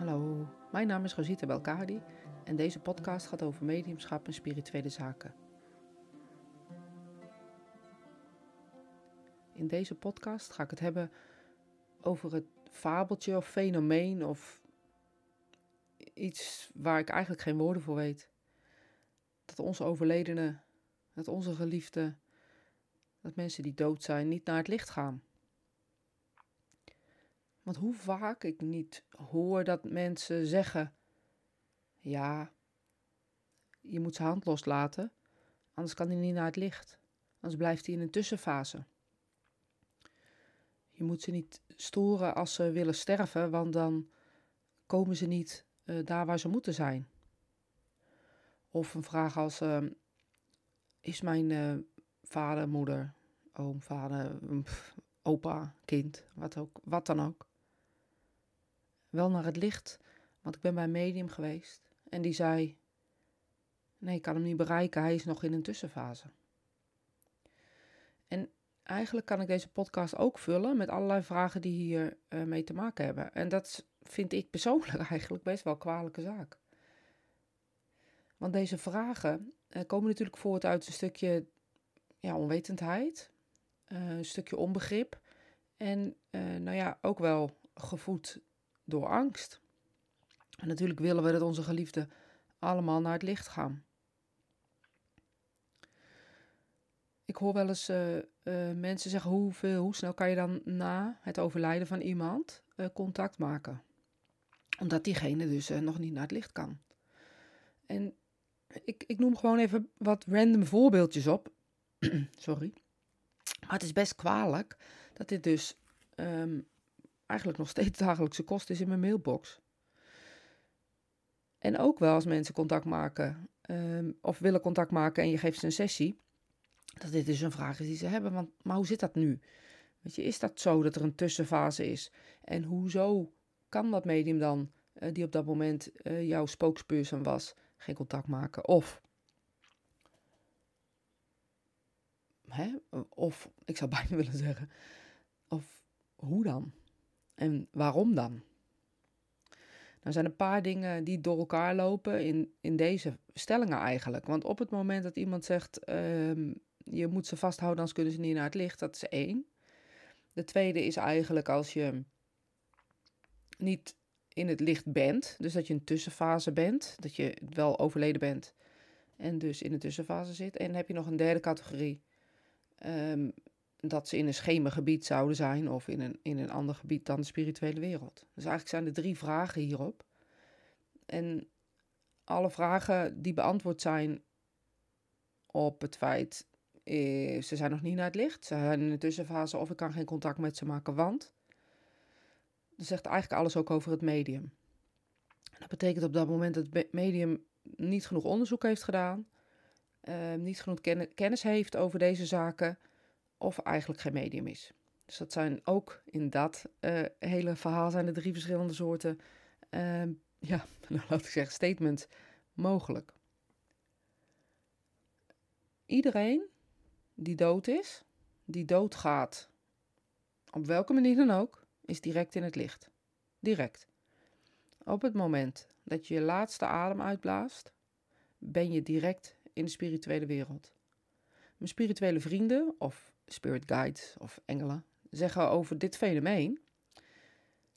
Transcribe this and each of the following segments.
Hallo, mijn naam is Rosita Belkadi en deze podcast gaat over mediumschap en spirituele zaken. In deze podcast ga ik het hebben over het fabeltje of fenomeen of iets waar ik eigenlijk geen woorden voor weet. Dat onze overledenen, dat onze geliefden, dat mensen die dood zijn niet naar het licht gaan. Want hoe vaak ik niet hoor dat mensen zeggen: Ja, je moet zijn hand loslaten, anders kan hij niet naar het licht. Anders blijft hij in een tussenfase. Je moet ze niet storen als ze willen sterven, want dan komen ze niet uh, daar waar ze moeten zijn. Of een vraag als: uh, Is mijn uh, vader, moeder, oom, vader, opa, kind, wat, ook, wat dan ook, wel naar het licht. Want ik ben bij medium geweest en die zei: Nee, ik kan hem niet bereiken, hij is nog in een tussenfase. En eigenlijk kan ik deze podcast ook vullen met allerlei vragen die hier uh, mee te maken hebben. En dat vind ik persoonlijk eigenlijk best wel een kwalijke zaak. Want deze vragen uh, komen natuurlijk voort uit een stukje ja, onwetendheid, uh, een stukje onbegrip. En nou ja, ook wel gevoed door angst. En natuurlijk willen we dat onze geliefden allemaal naar het licht gaan. Ik hoor wel eens uh, mensen zeggen: hoeveel, hoe snel kan je dan na het overlijden van iemand uh, contact maken? Omdat diegene dus nog niet naar het licht kan. En ik, ik noem gewoon even wat random voorbeeldjes op. Sorry. Maar het is best kwalijk dat dit dus um, eigenlijk nog steeds dagelijkse kost is in mijn mailbox. En ook wel als mensen contact maken um, of willen contact maken en je geeft ze een sessie, dat dit dus een vraag die ze hebben. Want, maar hoe zit dat nu? Weet je, is dat zo dat er een tussenfase is? En hoezo kan dat medium dan, uh, die op dat moment uh, jouw spokesperson was, geen contact maken? Of, hè? of, ik zou bijna willen zeggen, of hoe dan? En waarom dan? Nou zijn een paar dingen die door elkaar lopen in, in deze stellingen eigenlijk. Want op het moment dat iemand zegt, um, je moet ze vasthouden, anders kunnen ze niet naar het licht, dat is één. De tweede is eigenlijk als je niet in het licht bent, dus dat je een tussenfase bent, dat je wel overleden bent en dus in de tussenfase zit. En dan heb je nog een derde categorie, um, dat ze in een schemergebied zouden zijn of in een, in een ander gebied dan de spirituele wereld. Dus eigenlijk zijn er drie vragen hierop. En alle vragen die beantwoord zijn op het feit, eh, ze zijn nog niet naar het licht, ze zijn in de tussenfase of ik kan geen contact met ze maken, want. Dat zegt eigenlijk alles ook over het medium. Dat betekent op dat moment dat het medium niet genoeg onderzoek heeft gedaan, uh, niet genoeg kennis heeft over deze zaken of eigenlijk geen medium is. Dus dat zijn ook in dat uh, hele verhaal zijn er drie verschillende soorten, uh, ja, nou, laat ik zeggen, statements mogelijk. Iedereen die dood is, die doodgaat, op welke manier dan ook, is direct in het licht. Direct. Op het moment dat je je laatste adem uitblaast, ben je direct in de spirituele wereld. Mijn spirituele vrienden of spirit guides of engelen zeggen over dit fenomeen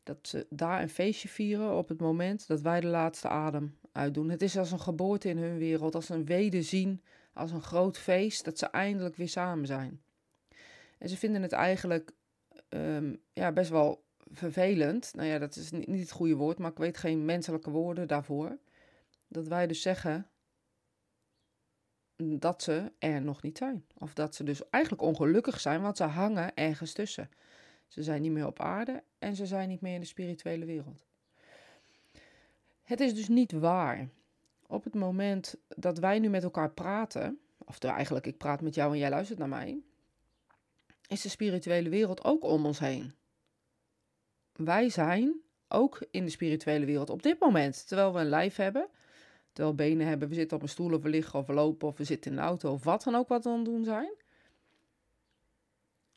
dat ze daar een feestje vieren op het moment dat wij de laatste adem uitdoen. Het is als een geboorte in hun wereld, als een wederzien, als een groot feest dat ze eindelijk weer samen zijn. En ze vinden het eigenlijk um, ja, best wel vervelend. Nou ja, dat is niet, niet het goede woord, maar ik weet geen menselijke woorden daarvoor. Dat wij dus zeggen dat ze er nog niet zijn. Of dat ze dus eigenlijk ongelukkig zijn, want ze hangen ergens tussen. Ze zijn niet meer op aarde en ze zijn niet meer in de spirituele wereld. Het is dus niet waar. Op het moment dat wij nu met elkaar praten, of eigenlijk ik praat met jou en jij luistert naar mij, is de spirituele wereld ook om ons heen. Wij zijn ook in de spirituele wereld op dit moment, terwijl we een lijf hebben, terwijl benen hebben, we zitten op een stoel of we liggen of we lopen of we zitten in een auto of wat dan ook wat we aan het doen zijn.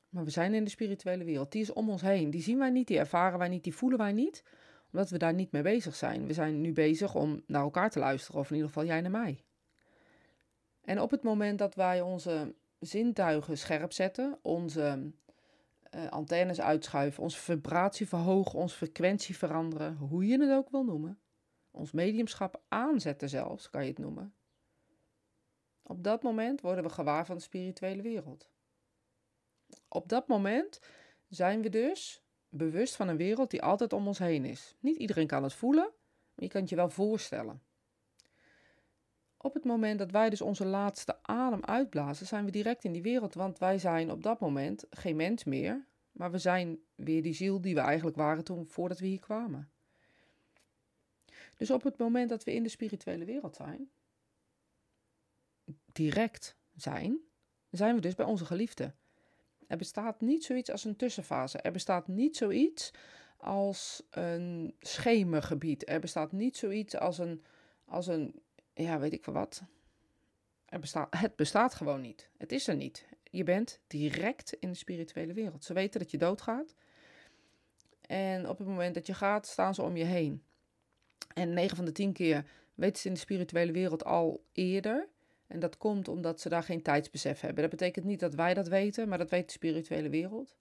Maar we zijn in de spirituele wereld. Die is om ons heen. Die zien wij niet, die ervaren wij niet, die voelen wij niet. Omdat we daar niet mee bezig zijn. We zijn nu bezig om naar elkaar te luisteren, of in ieder geval jij naar mij. En op het moment dat wij onze zintuigen scherp zetten, onze uh, antennes uitschuiven, onze vibratie verhogen, onze frequentie veranderen, hoe je het ook wil noemen, ons mediumschap aanzetten zelfs, kan je het noemen. Op dat moment worden we gewaar van de spirituele wereld. Op dat moment zijn we dus bewust van een wereld die altijd om ons heen is. Niet iedereen kan het voelen, maar je kan het je wel voorstellen. Op het moment dat wij dus onze laatste adem uitblazen, zijn we direct in die wereld, want wij zijn op dat moment geen mens meer, maar we zijn weer die ziel die we eigenlijk waren toen voordat we hier kwamen. Dus op het moment dat we in de spirituele wereld zijn, direct zijn, zijn we dus bij onze geliefde. Er bestaat niet zoiets als een tussenfase. Er bestaat niet zoiets als een schemergebied. Er bestaat niet zoiets als een, als een ja, weet ik veel wat. Er bestaat, het bestaat gewoon niet. Het is er niet. Je bent direct in de spirituele wereld. Ze weten dat je doodgaat. En op het moment dat je gaat, staan ze om je heen. En 9 van de 10 keer weten ze in de spirituele wereld al eerder. En dat komt omdat ze daar geen tijdsbesef hebben. Dat betekent niet dat wij dat weten, maar dat weet de spirituele wereld.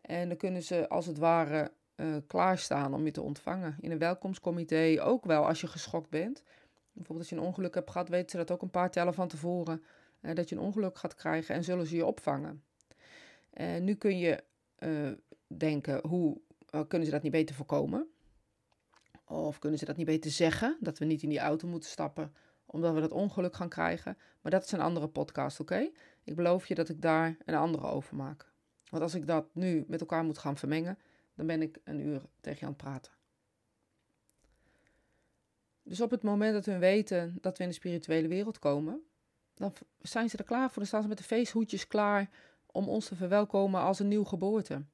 En dan kunnen ze als het ware uh, klaarstaan om je te ontvangen. In een welkomstcomité, ook wel als je geschokt bent. Bijvoorbeeld als je een ongeluk hebt gehad, weten ze dat ook een paar tellen van tevoren. Uh, dat je een ongeluk gaat krijgen en zullen ze je opvangen. En nu kun je uh, denken, hoe kunnen ze dat niet beter voorkomen? Of kunnen ze dat niet beter zeggen? Dat we niet in die auto moeten stappen omdat we dat ongeluk gaan krijgen. Maar dat is een andere podcast, oké? Ik beloof je dat ik daar een andere over maak. Want als ik dat nu met elkaar moet gaan vermengen, dan ben ik een uur tegen je aan het praten. Dus op het moment dat we weten dat we in de spirituele wereld komen, dan zijn ze er klaar voor. Dan staan ze met de feesthoedjes klaar om ons te verwelkomen als een nieuw geboorte.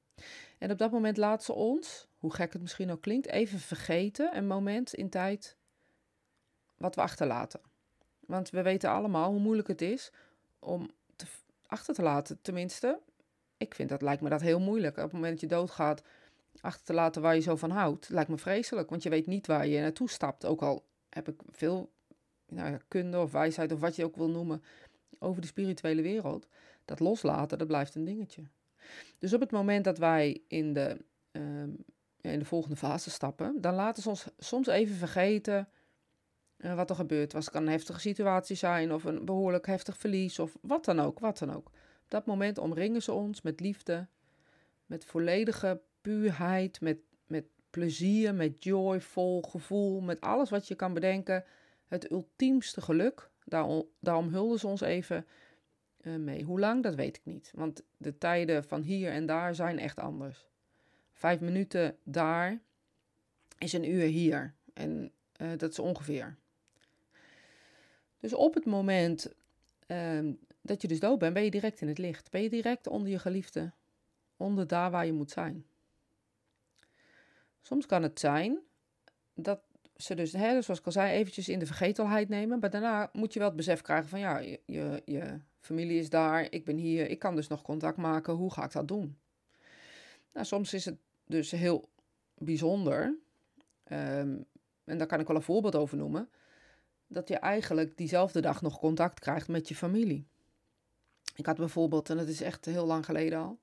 En op dat moment laten ze ons, hoe gek het misschien ook klinkt, even vergeten een moment in tijd wat we achterlaten. Want we weten allemaal hoe moeilijk het is om te, achter te laten. Tenminste, ik vind dat lijkt me dat heel moeilijk. Op het moment dat je doodgaat, achter te laten waar je zo van houdt, lijkt me vreselijk. Want je weet niet waar je naartoe stapt. Ook al heb ik veel nou kunde of wijsheid of wat je ook wil noemen over de spirituele wereld. Dat loslaten, dat blijft een dingetje. Dus op het moment dat wij in de, ehm, in de volgende fase stappen, dan laten ze ons soms even vergeten uh, wat er gebeurd was. Het kan een heftige situatie zijn of een behoorlijk heftig verlies of wat dan ook, wat dan ook. Op dat moment omringen ze ons met liefde, met volledige puurheid, met, met plezier, met joy, vol gevoel, met alles wat je kan bedenken. Het ultiemste geluk. Daarom, daarom hulden ze ons even uh, mee. Hoe lang, dat weet ik niet. Want de tijden van hier en daar zijn echt anders. Vijf minuten daar is een uur hier. En uh, dat is ongeveer. Dus op het moment uh, dat je dus dood bent, ben je direct in het licht. Ben je direct onder je geliefde. Onder daar waar je moet zijn. Soms kan het zijn dat ze dus, hè, zoals ik al zei, eventjes in de vergetelheid nemen. Maar daarna moet je wel het besef krijgen van ja, je, je familie is daar, ik ben hier, ik kan dus nog contact maken. Hoe ga ik dat doen? Nou, soms is het dus heel bijzonder. Um, en daar kan ik wel een voorbeeld over noemen dat je eigenlijk diezelfde dag nog contact krijgt met je familie. Ik had bijvoorbeeld, en dat is echt heel lang geleden al,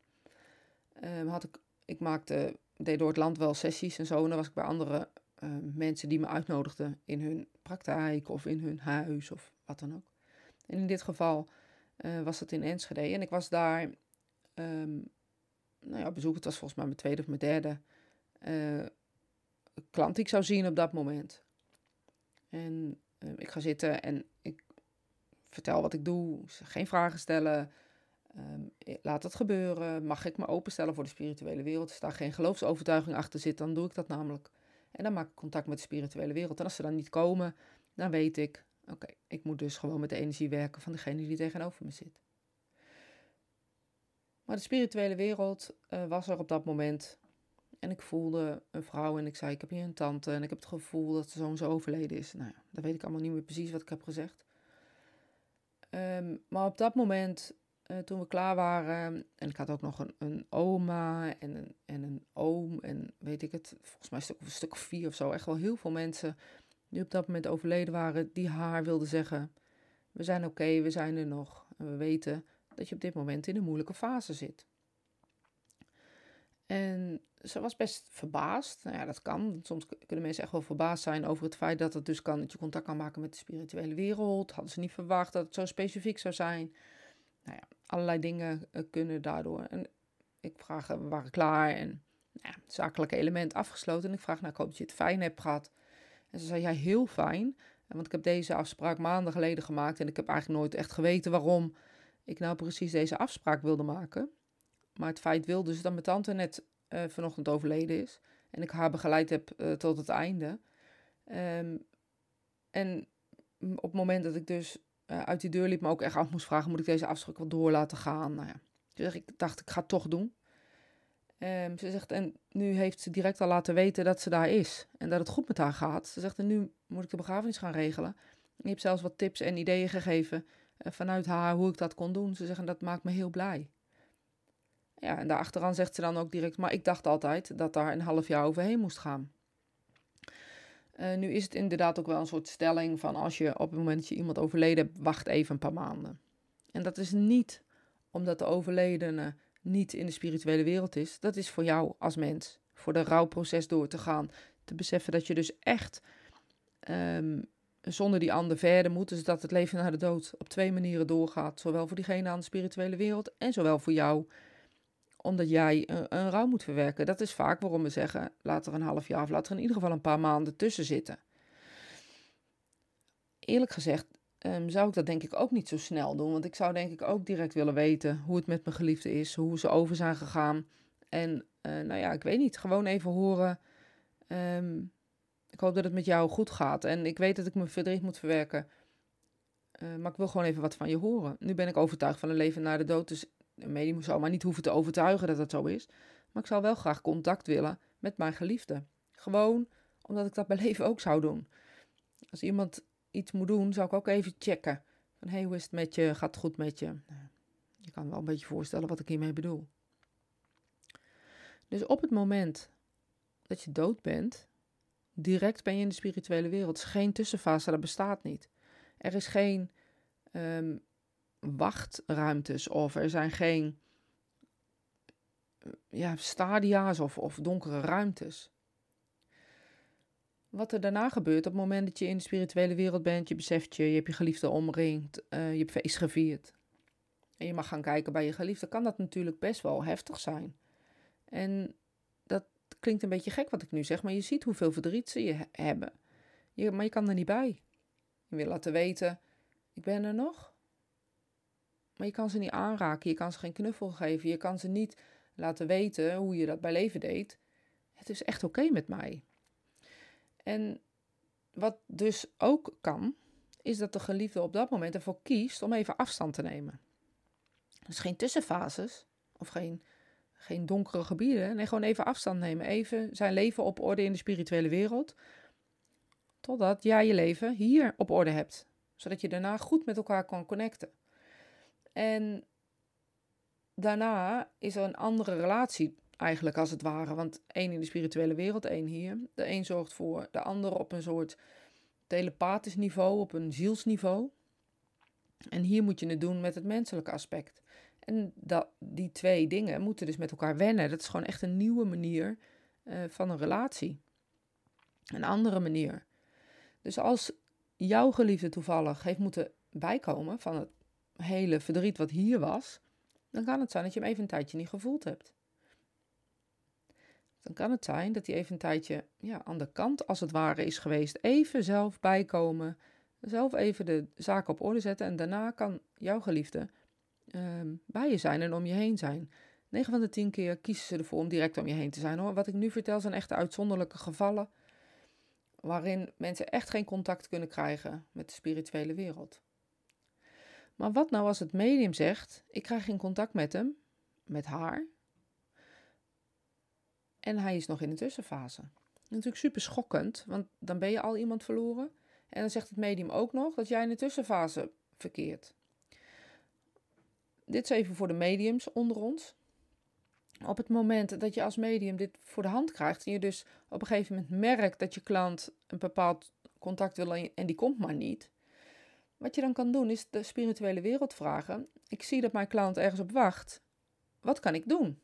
um, had ik, ik maakte, deed door het land wel sessies en zo. En dan was ik bij andere uh, mensen die me uitnodigden in hun praktijk of in hun huis of wat dan ook. En in dit geval uh, was het in Enschede. En ik was daar, um, nou ja, bezoek, het was volgens mij mijn tweede of mijn derde uh, klant die ik zou zien op dat moment. En Ehm, ik ga zitten en ik vertel wat ik doe. Geen vragen stellen. Um, laat het gebeuren. Mag ik me openstellen voor de spirituele wereld? Als daar geen geloofsovertuiging achter zit, dan doe ik dat namelijk. En dan maak ik contact met de spirituele wereld. En als ze dan niet komen, dan weet ik, oké, ik moet dus gewoon met de energie werken van degene die tegenover me zit. Maar de spirituele wereld uh, was er op dat moment en ik voelde een vrouw en ik zei: Ik heb hier een tante en ik heb het gevoel dat ze zo en zo overleden is. Nou ja, dat weet ik allemaal niet meer precies wat ik heb gezegd. Um, maar op dat moment eh, toen we klaar waren. En ik had ook nog een, een oma en een, en een oom. En weet ik het, volgens mij een stuk, een stuk vier of zo. Echt wel heel veel mensen die op dat moment overleden waren. Die haar wilden zeggen: We zijn oké, we zijn er nog. En we weten dat je op dit moment in een moeilijke fase zit. En ze was best verbaasd. Nou ja, dat kan. Soms kunnen mensen echt wel verbaasd zijn over het feit dat het dus kan dat je contact kan maken met de spirituele wereld. Hadden ze niet verwacht dat het zo specifiek zou zijn. Nou ja, allerlei dingen eh, kunnen daardoor. En ik vraag, we waren klaar en nou ja, het zakelijke element afgesloten. En ik vraag, nou, ik hoop dat je het fijn hebt gehad. En ze zei, ja, heel fijn. Want ik heb deze afspraak maanden geleden gemaakt en ik heb eigenlijk nooit echt geweten waarom ik nou precies deze afspraak wilde maken. Maar het feit wil dus dat mijn tante net uh, vanochtend overleden is. En ik haar begeleid heb uh, tot het einde. Um, en op het moment dat ik dus uh, uit die deur liep, me ook echt af moest vragen: moet ik deze afspraak wel door laten gaan? Nou ja. Dus ik dacht, ik ga het toch doen. Um, ze zegt, en nu heeft ze direct al laten weten dat ze daar is. En dat het goed met haar gaat. Ze zegt, en nu moet ik de begrafenis gaan regelen. Ik heb zelfs wat tips en ideeën gegeven vanuit haar hoe ik dat kon doen. Ze zeggen, dat maakt me heel blij. Ja, en daarachteraan zegt ze dan ook direct, maar ik dacht altijd dat daar een half jaar overheen moest gaan. Uh, nu is het inderdaad ook wel een soort stelling van als je op het moment dat je iemand overleden hebt, wacht even een paar maanden. En dat is niet omdat de overledene niet in de spirituele wereld is. Dat is voor jou als mens. Voor de rouwproces door te gaan. Te beseffen dat je dus echt um, zonder die ander verder moet. Dus dat het leven naar de dood op twee manieren doorgaat. Zowel voor diegene aan de spirituele wereld en zowel voor jou omdat jij een, een rouw moet verwerken. Dat is vaak waarom we zeggen: laat er een half jaar of laat er in ieder geval een paar maanden tussen zitten. Eerlijk gezegd um, zou ik dat denk ik ook niet zo snel doen. Want ik zou denk ik ook direct willen weten hoe het met mijn geliefde is, hoe ze over zijn gegaan. En uh, nou ja, ik weet niet, gewoon even horen. Um, ik hoop dat het met jou goed gaat. En ik weet dat ik mijn verdriet moet verwerken. Uh, maar ik wil gewoon even wat van je horen. Nu ben ik overtuigd van een leven na de dood. Dus een medium zou maar niet hoeven te overtuigen dat dat zo is. Maar ik zou wel graag contact willen met mijn geliefde. Gewoon omdat ik dat bij leven ook zou doen. Als iemand iets moet doen, zou ik ook even checken. Van, hey, hoe is het met je? Gaat het goed met je? Nou, je kan wel een beetje voorstellen wat ik hiermee bedoel. Dus op het moment dat je dood bent, direct ben je in de spirituele wereld. Er is geen tussenfase, dat bestaat niet. Er is geen um, wachtruimtes of er zijn geen ja, stadia's of, of donkere ruimtes. Wat er daarna gebeurt op het moment dat je in de spirituele wereld bent, je beseft je, je hebt je geliefde omringd, uh, je hebt feest gevierd. En je mag gaan kijken bij je geliefde, kan dat natuurlijk best wel heftig zijn. En dat klinkt een beetje gek wat ik nu zeg, maar je ziet hoeveel verdriet ze je hebben. Je, maar je kan er niet bij. Je wil laten weten, ik ben er nog. Maar je kan ze niet aanraken, je kan ze geen knuffel geven, je kan ze niet laten weten hoe je dat bij leven deed. Het is echt oké met mij. En wat dus ook kan, is dat de geliefde op dat moment ervoor kiest om even afstand te nemen. Dus geen tussenfases of geen, geen donkere gebieden. Nee, gewoon even afstand nemen. Even zijn leven op orde in de spirituele wereld. Totdat jij je leven hier op orde hebt. Zodat je daarna goed met elkaar kan connecten. En daarna is er een andere relatie eigenlijk als het ware. Want één in de spirituele wereld, één hier. De een zorgt voor de ander op een soort telepathisch niveau, op een zielsniveau. En hier moet je het doen met het menselijke aspect. En dat, die twee dingen moeten dus met elkaar wennen. Dat is gewoon echt een nieuwe manier uh, van een relatie. Een andere manier. Dus als jouw geliefde toevallig heeft moeten bijkomen van het hele verdriet wat hier was, dan kan het zijn dat je hem even een tijdje niet gevoeld hebt. Dan kan het zijn dat hij even een tijdje ja, aan de kant, als het ware, is geweest. Even zelf bijkomen, zelf even de zaken op orde zetten. En daarna kan jouw geliefde ehm, bij je zijn en om je heen zijn. 9 van de 10 keer kiezen ze ervoor om direct om je heen te zijn hoor. Wat ik nu vertel zijn echte uitzonderlijke gevallen. Waarin mensen echt geen contact kunnen krijgen met de spirituele wereld. Maar wat nou als het medium zegt: ik krijg geen contact met hem, met haar, en hij is nog in de tussenfase? Natuurlijk super schokkend, want dan ben je al iemand verloren. En dan zegt het medium ook nog dat jij in de tussenfase verkeert. dit is even voor de mediums onder ons. Op het moment dat je als medium dit voor de hand krijgt en je dus op een gegeven moment merkt dat je klant een bepaald contact wil en die komt maar niet. Wat je dan kan doen is de spirituele wereld vragen. Ik zie dat mijn klant ergens op wacht. Wat kan ik doen?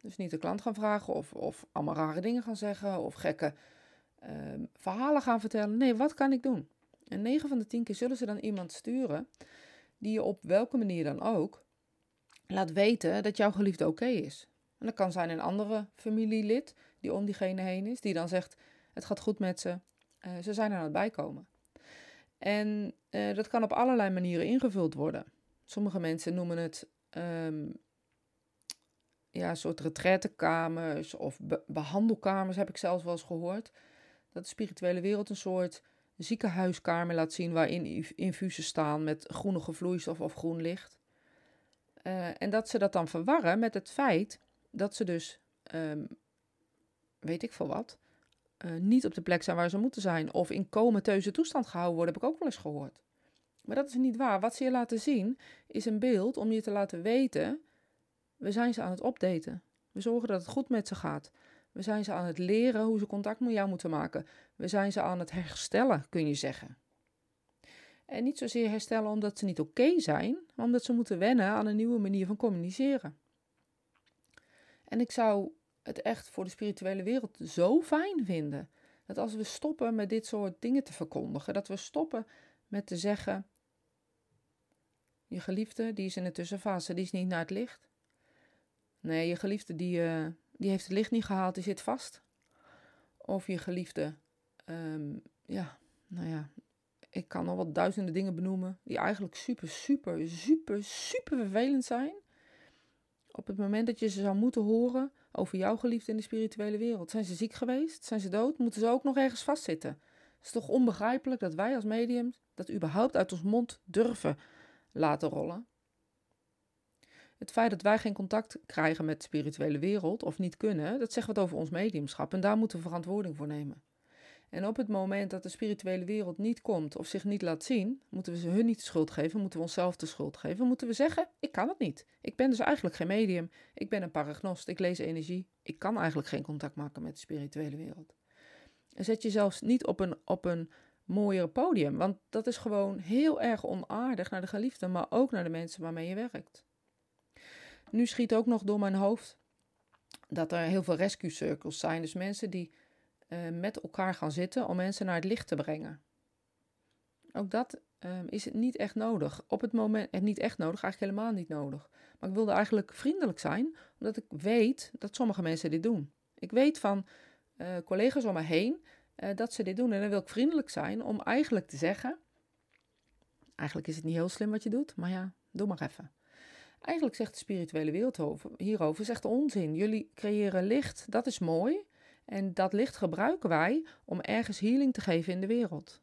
Dus niet de klant gaan vragen of, of allemaal rare dingen gaan zeggen of gekke ehm, verhalen gaan vertellen. Nee, wat kan ik doen? En 9 van de 10 keer zullen ze dan iemand sturen die je op welke manier dan ook laat weten dat jouw geliefde oké is. En dat kan zijn een andere familielid die om diegene heen is, die dan zegt: Het gaat goed met ze, uh, ze zijn er aan het bijkomen. En uh, dat kan op allerlei manieren ingevuld worden. Sommige mensen noemen het um, ja, soort retraitekamers of be behandelkamers, heb ik zelfs wel eens gehoord. Dat de spirituele wereld een soort ziekenhuiskamer laat zien waarin infusen staan met groenige vloeistof of groen licht. Uh, en dat ze dat dan verwarren met het feit dat ze dus, um, weet ik veel wat, uh, niet op de plek zijn waar ze moeten zijn. Of in comateuze toestand gehouden worden, heb ik ook wel eens gehoord. Maar dat is niet waar. Wat ze je laten zien is een beeld om je te laten weten, we zijn ze aan het updaten. We zorgen dat het goed met ze gaat. We zijn ze aan het leren hoe ze contact met jou moeten maken. We zijn ze aan het herstellen, kun je zeggen. En niet zozeer herstellen omdat ze niet oké zijn, maar omdat ze moeten wennen aan een nieuwe manier van communiceren. En ik zou het echt voor de spirituele wereld zo fijn vinden dat als we stoppen met dit soort dingen te verkondigen, dat we stoppen met te zeggen: je geliefde die is in de tussenfase, die is niet naar het licht. Nee, je geliefde die, uh, die heeft het licht niet gehaald, die zit vast. Of je geliefde, um, ja, nou ja, ik kan al wat duizenden dingen benoemen die eigenlijk super, super, super, super vervelend zijn. Op het moment dat je ze zou moeten horen over jouw geliefde in de spirituele wereld. Zijn ze ziek geweest? Zijn ze dood? Moeten ze ook nog ergens vastzitten? Het is toch onbegrijpelijk dat wij als mediums dat überhaupt uit ons mond durven laten rollen. Het feit dat wij geen contact krijgen met de spirituele wereld of niet kunnen, dat zegt wat over ons mediumschap en daar moeten we verantwoording voor nemen. En op het moment dat de spirituele wereld niet komt of zich niet laat zien, moeten we ze hun niet de schuld geven, moeten we onszelf de schuld geven. Moeten we zeggen: Ik kan het niet. Ik ben dus eigenlijk geen medium. Ik ben een paragnost. Ik lees energie. Ik kan eigenlijk geen contact maken met de spirituele wereld. En zet jezelf niet op een, op een mooiere podium, want dat is gewoon heel erg onaardig naar de geliefden, maar ook naar de mensen waarmee je werkt. Nu schiet ook nog door mijn hoofd dat er heel veel rescue circles zijn. Dus mensen die uh, met elkaar gaan zitten om mensen naar het licht te brengen. Ook dat uh, is het niet echt nodig. Op het moment, en niet echt nodig, eigenlijk helemaal niet nodig. Maar ik wilde eigenlijk vriendelijk zijn, omdat ik weet dat sommige mensen dit doen. Ik weet van uh, collega's om me heen dat ze dit doen. En dan wil ik vriendelijk zijn om eigenlijk te zeggen: Eigenlijk is het niet heel slim wat je doet, maar ja, doe maar even. Eigenlijk zegt de spirituele wereld hierover zegt onzin. Jullie creëren licht, dat is mooi. En dat licht gebruiken wij om ergens healing te geven in de wereld.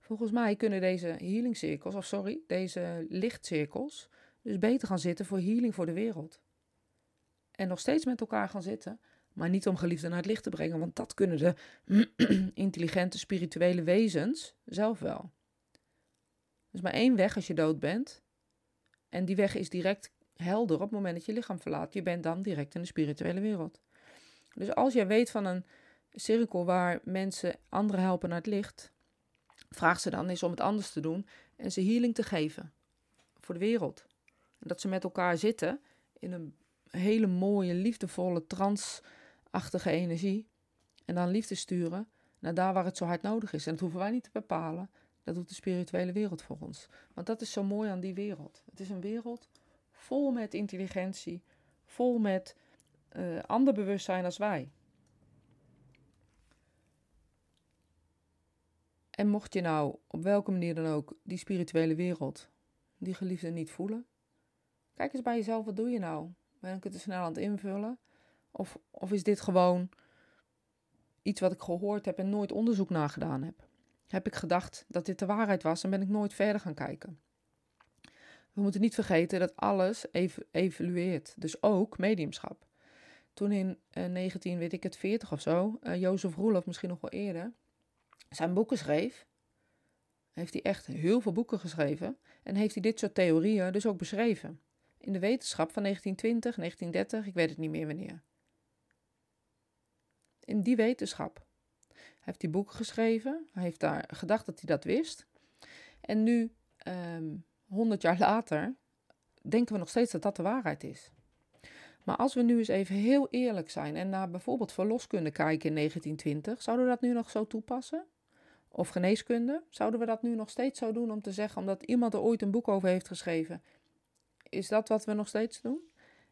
Volgens mij kunnen deze healingcirkels, of sorry, deze lichtcirkels, dus beter gaan zitten voor healing voor de wereld. En nog steeds met elkaar gaan zitten, maar niet om geliefden naar het licht te brengen, want dat kunnen de intelligente spirituele wezens zelf wel. Er is maar één weg als je dood bent. En die weg is direct helder op het moment dat je lichaam verlaat. Je bent dan direct in de spirituele wereld. Dus als jij weet van een cirkel waar mensen anderen helpen naar het licht, vraag ze dan eens om het anders te doen en ze healing te geven voor de wereld. En dat ze met elkaar zitten in een hele mooie, liefdevolle, transachtige energie. En dan liefde sturen naar daar waar het zo hard nodig is. En dat hoeven wij niet te bepalen. Dat doet de spirituele wereld voor ons. Want dat is zo mooi aan die wereld. Het is een wereld vol met intelligentie, vol met uh, ander bewustzijn als wij. En mocht je nou op welke manier dan ook die spirituele wereld, die geliefde niet voelen, kijk eens bij jezelf, wat doe je nou? Ben ik het te snel aan het invullen? Of, of is dit gewoon iets wat ik gehoord heb en nooit onderzoek naar gedaan heb? Heb ik gedacht dat dit de waarheid was en ben ik nooit verder gaan kijken? We moeten niet vergeten dat alles evolueert, dus ook mediumschap. Toen in uh, 19, weet ik het, 40 of zo, uh, Jozef Roelof, misschien nog wel eerder, zijn boeken schreef, heeft hij echt heel veel boeken geschreven en heeft hij dit soort theorieën dus ook beschreven. in de wetenschap van 1920, 1930, ik weet het niet meer wanneer. In die wetenschap. Heeft die boeken geschreven, hij heeft daar gedacht dat hij dat wist. En nu, um, ehm, 100 jaar later, denken we nog steeds dat dat de waarheid is. Maar als we nu eens even heel eerlijk zijn en naar bijvoorbeeld verloskunde kijken in 1920, zouden we dat nu nog zo toepassen? Of geneeskunde, zouden we dat nu nog steeds zo doen om te zeggen, omdat iemand er ooit een boek over heeft geschreven? Is dat wat we nog steeds doen?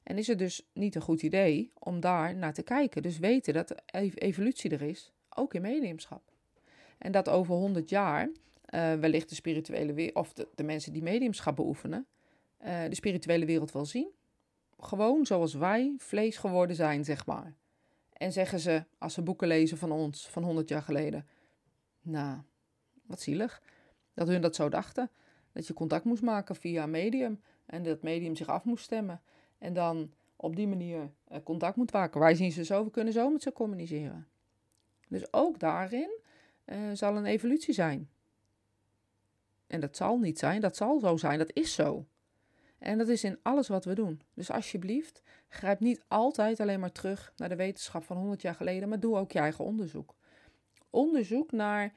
En is het dus niet een goed idee om daar naar te kijken? Dus weten dat evolutie er is, ook in mediumschap. En dat over 100 jaar uh, wellicht de spirituele of de, mensen die mediumschap beoefenen, uh, de spirituele wereld wel zien gewoon zoals wij vlees geworden zijn, zeg maar. En zeggen ze, als ze boeken lezen van ons, van 100 jaar geleden, nou, wat zielig, dat hun dat zo dachten. Dat je contact moest maken via medium en dat medium zich af moest stemmen. En dan op die manier eh, contact moet maken. Wij zien ze zo, we kunnen zo met ze communiceren. Dus ook daarin uh, zal een evolutie zijn. En dat zal niet zijn, dat zal zo zijn, dat is zo. En dat is in alles wat we doen. Dus alsjeblieft, grijp niet altijd alleen maar terug naar de wetenschap van 100 jaar geleden, maar doe ook je eigen onderzoek. Onderzoek naar,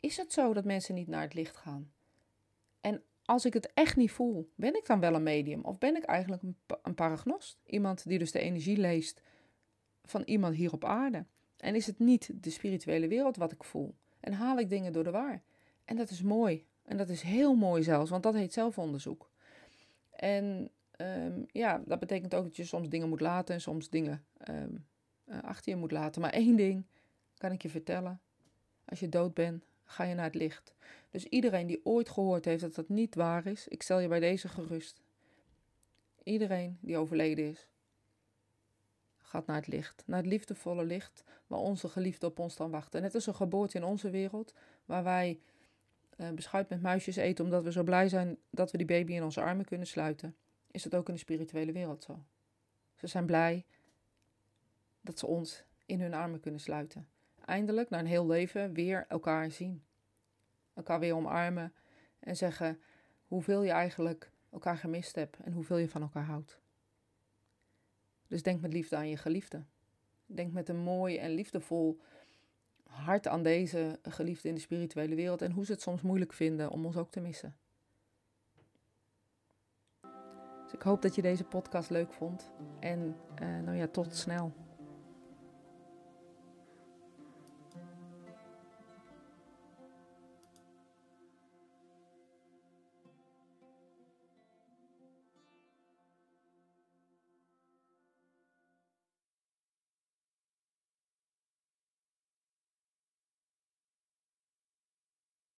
is het zo dat mensen niet naar het licht gaan? En als ik het echt niet voel, ben ik dan wel een medium? Of ben ik eigenlijk een, een paragnost? Iemand die dus de energie leest van iemand hier op aarde. En is het niet de spirituele wereld wat ik voel? En haal ik dingen door de waar? En dat is mooi. En dat is heel mooi zelfs, want dat heet zelfonderzoek. En ehm, ja, dat betekent ook dat je soms dingen moet laten en soms dingen um, achter je moet laten. Maar één ding kan ik je vertellen. Als je dood bent, ga je naar het licht. Dus iedereen die ooit gehoord heeft dat dat niet waar is, ik stel je bij deze gerust. Iedereen die overleden is, gaat naar het licht. Naar het liefdevolle licht waar onze geliefden op ons dan wachten. Net als een geboorte in onze wereld, waar wij uh, beschuit met muisjes eten omdat we zo blij zijn dat we die baby in onze armen kunnen sluiten, is het ook in de spirituele wereld zo. Ze zijn blij dat ze ons in hun armen kunnen sluiten. Eindelijk, na een heel leven, weer elkaar zien. Elkaar weer omarmen en zeggen hoeveel je eigenlijk elkaar gemist hebt en hoeveel je van elkaar houdt. Dus denk met liefde aan je geliefde. Denk met een mooi en liefdevol hart aan deze geliefde in de spirituele wereld en hoe ze het soms moeilijk vinden om ons ook te missen. Dus ik hoop dat je deze podcast leuk vond en uh, nou ja, tot snel.